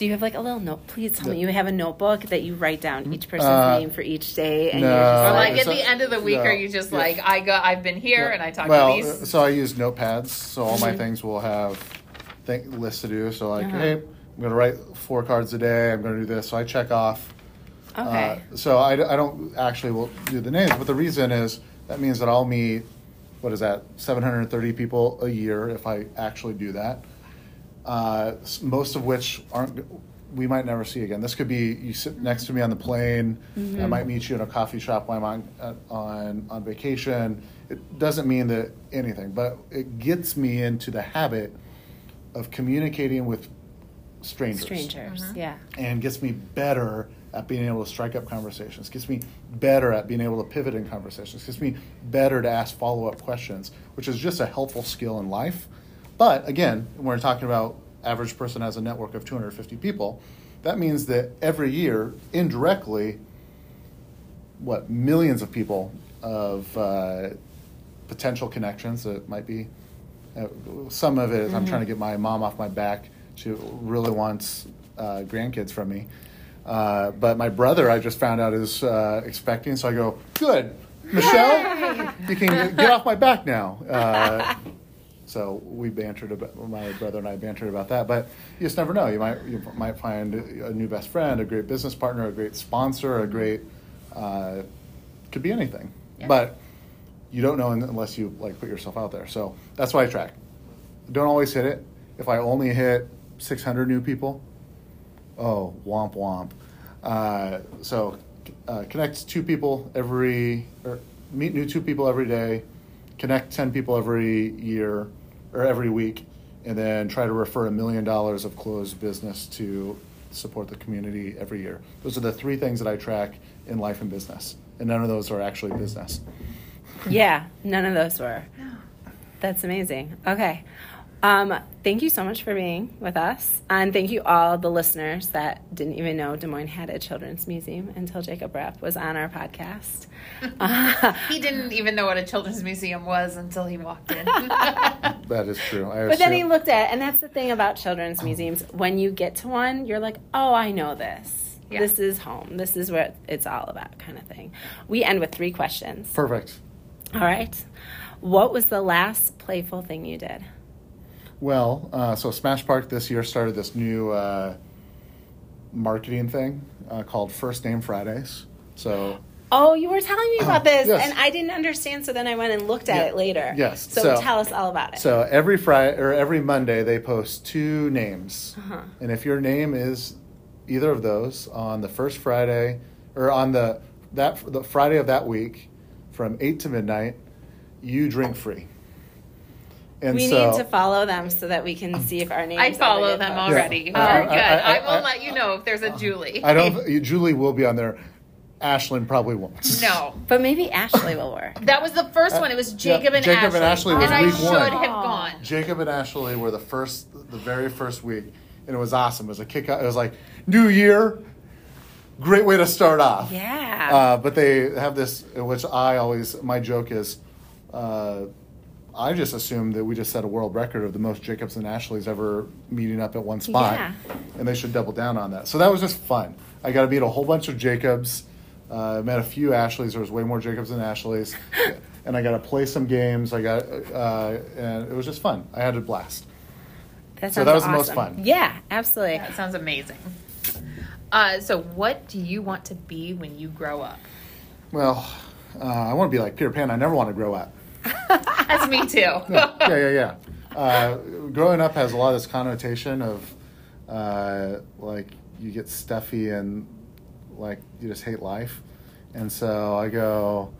Do you have like a little note? Please tell me you have a notebook that you write down each person's Uh, name for each day, and no. you're just Or Uh, like like, at so- the end of the week, no. are you just Yeah. like I go? I've been here Yeah. and I talk well, to these. uh, so I use notepads, so all Mm-hmm. my things will have th- lists to do. So like, Uh-huh. hey, I'm going to write four cards a day. I'm going to do this. So I check off. okay, Uh, so I, I don't actually will do the names, but the reason is that means that I'll meet what is that 730 people a year if I actually do that. Uh, most of which aren't we might never see again. This could be you sit next to me on the plane. I might meet you in a coffee shop while I'm on uh, on on vacation. It doesn't mean that anything, but it gets me into the habit of communicating with strangers strangers, Mm-hmm. yeah. and gets me better at being able to strike up conversations gets me better at being able to pivot in conversations gets me better to ask follow-up questions which is just a helpful skill in life but again when we're talking about average person has a network of 250 people that means that every year indirectly what millions of people of uh, potential connections that might be uh, some of it is I'm trying to get my mom off my back. She really wants uh, grandkids from me. Uh, but my brother, I just found out, is uh, expecting. So I go, good. Michelle, you can get off my back now. So we bantered about my brother and I bantered about that. But you just never know. You might you might find a new best friend, a great business partner, a great sponsor, a great uh, could be anything. Yeah. But you don't know unless you like put yourself out there. So that's why I track. Don't always hit it. If I only hit 600 new people, oh womp womp. Uh, so uh, connect two people every, or meet new two people every day, connect 10 people every year or every week, and then try to refer a million dollars of closed business to support the community every year. Those are the three things that I track in life and business, and none of those are actually business. Yeah, none of those were. That's amazing. Okay. Um, thank you so much for being with us. And thank you all the listeners that didn't even know Des Moines had a children's museum until Jacob Repp was on our podcast. Uh, he didn't even know what a children's museum was until he walked in. That is true. I but then he looked at and that's the thing about children's museums. When you get to one, you're like, oh, I know this. Yeah. This is home. This is what it's all about, kind of thing. We end with three questions. Perfect. All right. What was the last playful thing you did? Well, uh, so Smash Park this year started this new uh, marketing thing uh, called First Name Fridays. So Oh, you were telling me about this, Yes. and I didn't understand. So then I went and looked at Yeah. it later. Yes. So, So- tell us all about it. So every Friday or every Monday they post two names, Uh-huh. and if your name is either of those on the first Friday or on the that the Friday of that week from eight to midnight, you drink free. And we so, need to follow them so that we can see if our names. I follow ever them posted. already. Yeah. Very Uh, good. I- I- I, will I- let you know if there's a Julie. I don't. Julie will be on there. Ashlen probably won't. No. But maybe Ashley will work. That was the first one. It was Jacob Yeah, and Jacob Ashley. and Ashley was and I week should one. have gone. Jacob and Ashley were the first, the very first week, and it was awesome. It was a kick. It was like New Year, great way to start off. Yeah. Uh, but they have this, which I always my joke is, uh, I just assumed that we just set a world record of the most Jacobs and Ashleys ever meeting up at one spot, Yeah. and they should double down on that. So that was just fun. I got to meet a whole bunch of Jacobs. Uh, met a few Ashleys. There was way more Jacobs than Ashleys, and I got to play some games. I got, uh, and it was just fun. I had a blast. That So sounds that was the most awesome. fun. Yeah, absolutely. That sounds amazing. Uh, so, what do you want to be when you grow up? Well, uh, I want to be like Peter Pan. I never want to grow up. That's me too. yeah, yeah, yeah. Uh, growing up has a lot of this connotation of uh, like you get stuffy and like you just hate life, and so I go,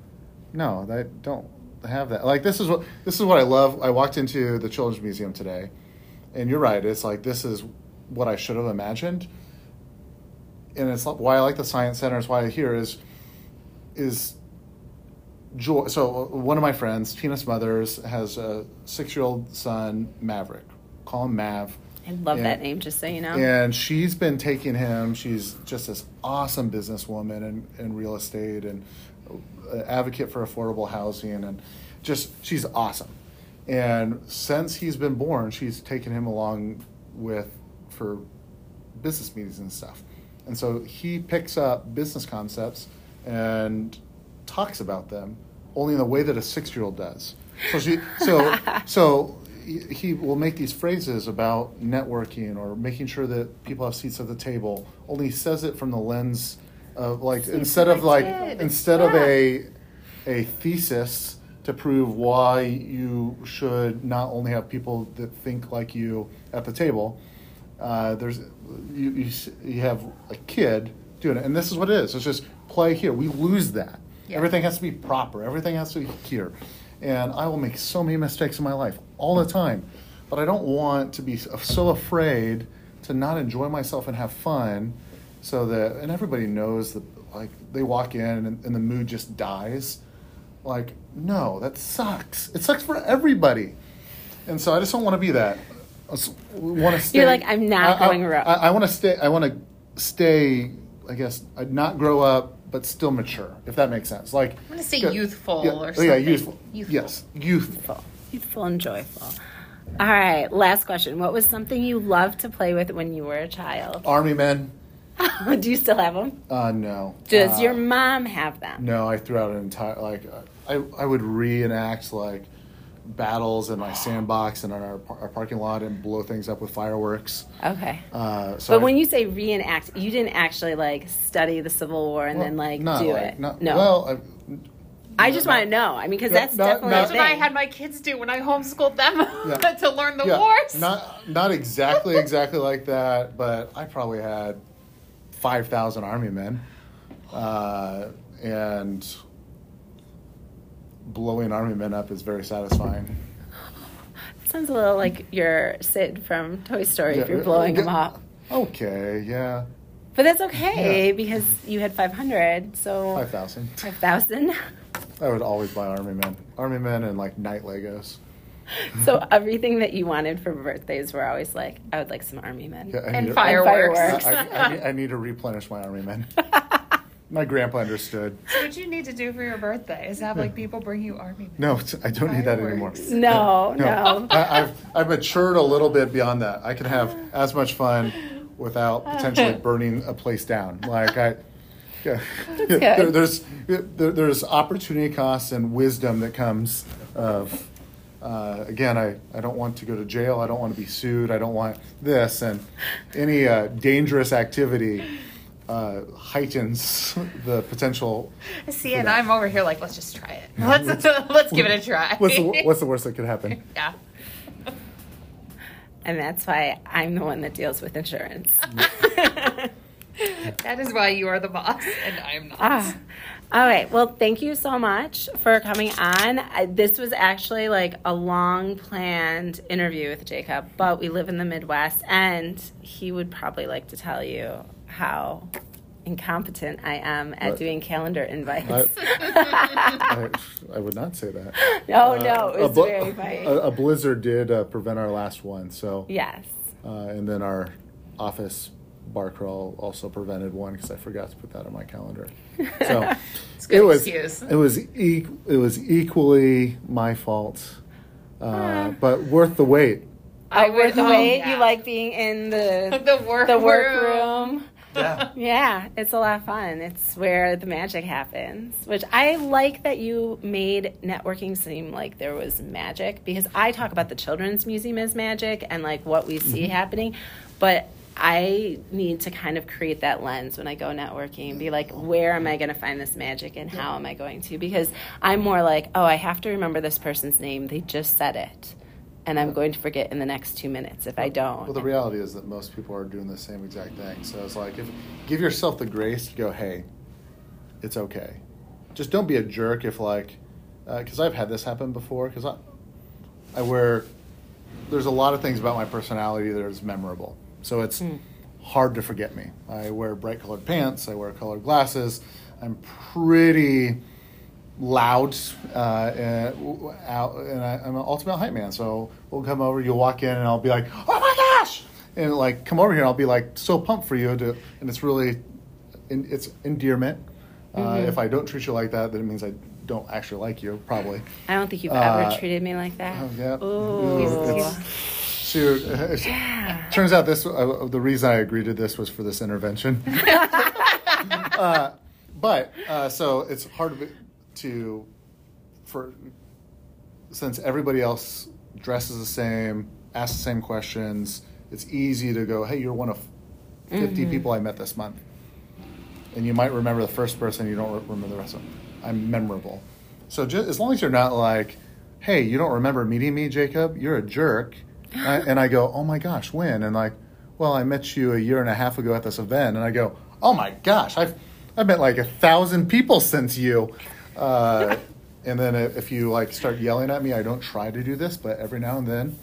no, I don't have that. Like this is what this is what I love. I walked into the Children's Museum today, and you're right. It's like this is what I should have imagined, and it's why I like the Science Center. It's why I here is is joy. So uh, one of my friends, Tina Smothers, has a six-year-old son, Maverick. Call him Mav. I love And- that name, just so you know. And she's been taking him. She's just this awesome businesswoman in, in real estate and uh, advocate for affordable housing and just she's awesome. And since he's been born, she's taken him along with for business meetings and stuff. And so he picks up business concepts and talks about them only in the way that a six-year-old does. So she, so so he will make these phrases about networking or making sure that people have seats at the table. Only he says it from the lens of like instead of like instead of a a thesis to prove why you should not only have people that think like you at the table. Uh, there's you, you you have a kid doing it, and this is what it is. It's just play here. We lose that. Yeah. Everything has to be proper. Everything has to be here, and I will make so many mistakes in my life all the time, but I don't want to be so afraid to not enjoy myself and have fun, so that and everybody knows that like they walk in and, and the mood just dies. Like no, that sucks. It sucks for everybody, and so I just don't want to be that. I want to stay. You're like, I'm not I- I- going rogue. I, I want to stay. I want to stay. I guess uh, not grow up, but still mature. If that makes sense. Like I'm gonna say youthful yeah, or Yeah, something. youthful. Youthful. Yes, youthful. Youthful. Youthful and joyful. All right, last question. What was something you loved to play with when you were a child? Army men. Do you still have them? Uh, no. Does Uh, your mom have them? No, I threw out an entire like uh, I I would reenact like battles in my sandbox and in our, our parking lot and blow things up with fireworks. Okay. Uh, so But I- when you say reenact, you didn't actually like study the Civil War and well, then like not do like- it. not- no. Well, I, I just want to know. I mean, because No, that's not- definitely not- a That's what I had my kids do when I homeschooled them Yeah. to learn the yeah, wars. Not not exactly exactly like that, but I probably had five thousand army men, uh, and blowing army men up is very satisfying. Sounds a little like your Sid from Toy Story if you're blowing uh, them up. Okay, yeah, But that's okay Yeah. because you had 500, so five thousand. 5,000. I would always buy army men, army men, and like night Legos. so everything that you wanted for birthdays were always like, I would like some army men. Yeah, I and need to- fireworks. fireworks. I, I, I need, I need to replenish my army men. my grandpa understood. So what you need to do for your birthday is have like people bring you army. men. No, I don't need that anymore. Fireworks. No, no. I, I've I've matured a little bit beyond that. I can have as much fun without potentially burning a place down. Like I, yeah, there, there's there, there's opportunity costs and wisdom that comes of. Uh, again, I, I don't want to go to jail. I don't want to be sued. I don't want this and any uh, dangerous activity uh, heightens the potential. See, and I'm over here like, let's just try it. Let's let's give it a try. What's the, what's the worst that could happen? yeah. And that's why I'm the one that deals with insurance. that is why you are the boss and I'm not. Ah. All right. Well, thank you so much for coming on. I, this was actually like a long planned interview with Jacob, but we live in the Midwest and he would probably like to tell you how incompetent I am at What? doing calendar invites. I, I would not say that. no, Uh, no, it a was bl- very funny. A, a blizzard did uh, prevent our last one, so yes. uh, and then our office bar crawl also prevented one because I forgot to put that on my calendar. So a good it was excuse. it was e- it was equally my fault, uh, Ah. but worth the wait. I Oh, worth the oh, wait. yeah. You like being in the the work the work room. workroom. Yeah. Yeah, it's a lot of fun. It's where the magic happens, which I like that you made networking seem like there was magic because I talk about the Children's Museum as magic and like what we see mm-hmm. happening, but I need to kind of create that lens when I go networking be like, where am I going to find this magic and how am I going to? Because I'm more like, oh, I have to remember this person's name. They just said it. And I'm going to forget in the next two minutes if I don't. Well, the reality is that most people are doing the same exact thing. So it's like, if give yourself the grace to go, hey, it's okay. Just don't be a jerk if like, uh, because I've had this happen before. Because I, I wear, there's a lot of things about my personality that is memorable. So it's hmm. hard to forget me. I wear bright colored pants. I wear colored glasses. I'm pretty loud uh, and, out, and I, I'm an ultimate hype man. So we'll come over, you'll walk in, and I'll be like, "Oh my gosh!" And like, come over here, and I'll be like so pumped for you. To, and it's really, in, it's endearment. Uh, if I don't treat you like that, then it means I don't actually like you, probably. I don't think you've Uh, ever treated me like that. Oh, yeah. Ooh. Shoot, turns out this uh, the reason I agreed to this was for this intervention. uh, but uh, so it's hard to, to for since everybody else dresses the same, asks the same questions. It's easy to go, hey, you're one of 50 mm-hmm. people I met this month, and you might remember the first person, you don't remember the rest of them. I'm memorable. So just, as long as you're not like, hey, you don't remember meeting me, Jacob? You're a jerk. I, and I go, oh my gosh, when? And like, well, I met you a year and a half ago at this event. And I go, oh my gosh, I've I've met like a thousand people since you. Uh, and then if if you like start yelling at me, I don't try to do this, but every now and then,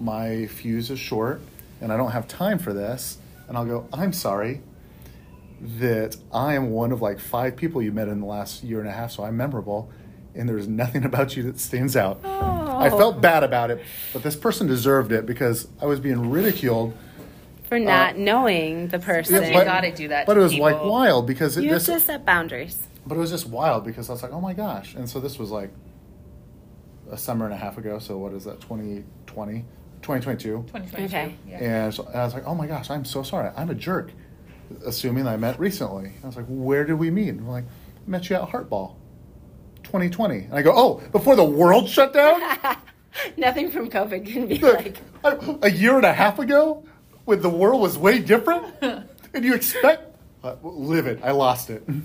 my fuse is short, and I don't have time for this. And I'll go, I'm sorry that I am one of like five people you met in the last year and a half, so I'm memorable, and there's nothing about you that stands out. I felt bad about it, but this person deserved it because I was being ridiculed. for not knowing the person. you gotta do that But to it was like wild because it, you have this, to set boundaries. But it was just wild because I was like, oh my gosh. And so this was like a summer and a half ago. So what is that, 2020, 2022? 2022. Okay. Yeah. And, so, and I was like, oh my gosh, I'm so sorry. I'm a jerk. Assuming I met recently. I was like, where did we meet? And I'm like, I met you at Heartball, 2020. And I go, oh, before the world shut down? Nothing from COVID can be like. a year and a half ago? When the world was way different? And you expect. Uh, live it. I lost it.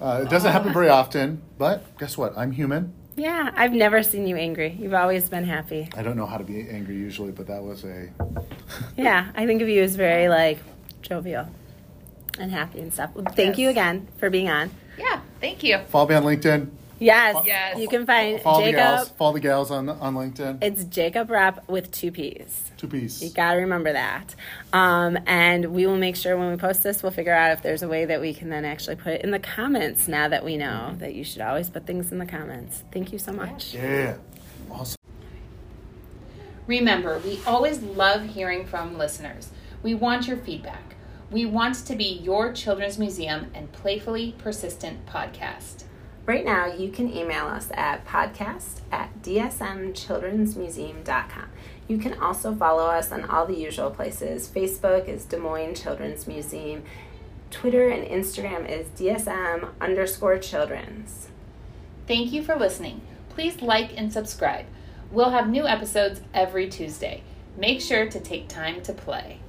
Uh, it doesn't happen very often, but guess what? I'm human. Yeah, I've never seen you angry. You've always been happy. I don't know how to be angry usually, but that was a. Yeah, I think of you as very like jovial and happy and stuff. Well, thank Yes. you again for being on. Yeah, thank you. Follow me on LinkedIn. Yes, Yes. you can find Follow the gals. Jacob. Follow the gals on on LinkedIn. It's Jacob Repp with two P's. Two piece. You got to remember that. Um, and we will make sure when we post this, we'll figure out if there's a way that we can then actually put it in the comments now that we know that you should always put things in the comments. Thank you so much. Yeah. Awesome. Remember, we always love hearing from listeners. We want your feedback. We want to be your children's museum and playfully persistent podcast. Right now, you can email us at podcast at dsmchildrensmuseum.com. You can also follow us on all the usual places. Facebook is Des Moines Children's Museum. Twitter and Instagram is DSM underscore children's. Thank you for listening. Please like and subscribe. We'll have new episodes every Tuesday. Make sure to take time to play.